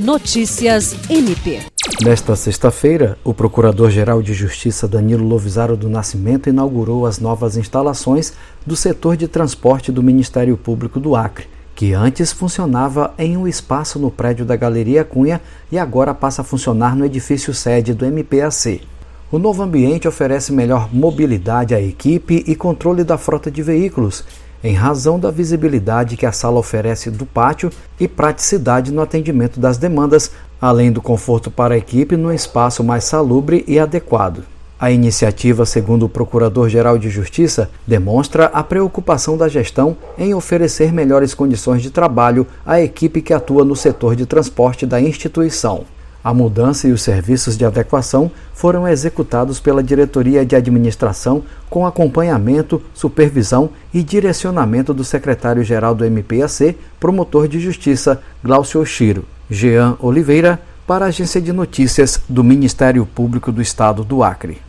Notícias MP. Nesta sexta-feira, o Procurador-Geral de Justiça Danilo Lovisaro do Nascimento inaugurou as novas instalações do setor de transporte do Ministério Público do Acre, que antes funcionava em um espaço no prédio da Galeria Cunha e agora passa a funcionar no edifício sede do MPAC. O novo ambiente oferece melhor mobilidade à equipe e controle da frota de veículos, em razão da visibilidade que a sala oferece do pátio e praticidade no atendimento das demandas, além do conforto para a equipe no espaço mais salubre e adequado. A iniciativa, segundo o Procurador-Geral de Justiça, demonstra a preocupação da gestão em oferecer melhores condições de trabalho à equipe que atua no setor de transporte da instituição. A mudança e os serviços de adequação foram executados pela Diretoria de Administração com acompanhamento, supervisão e direcionamento do secretário-geral do MPAC, promotor de justiça, Glaucio Oshiro. Jean Oliveira, para a Agência de Notícias do Ministério Público do Estado do Acre.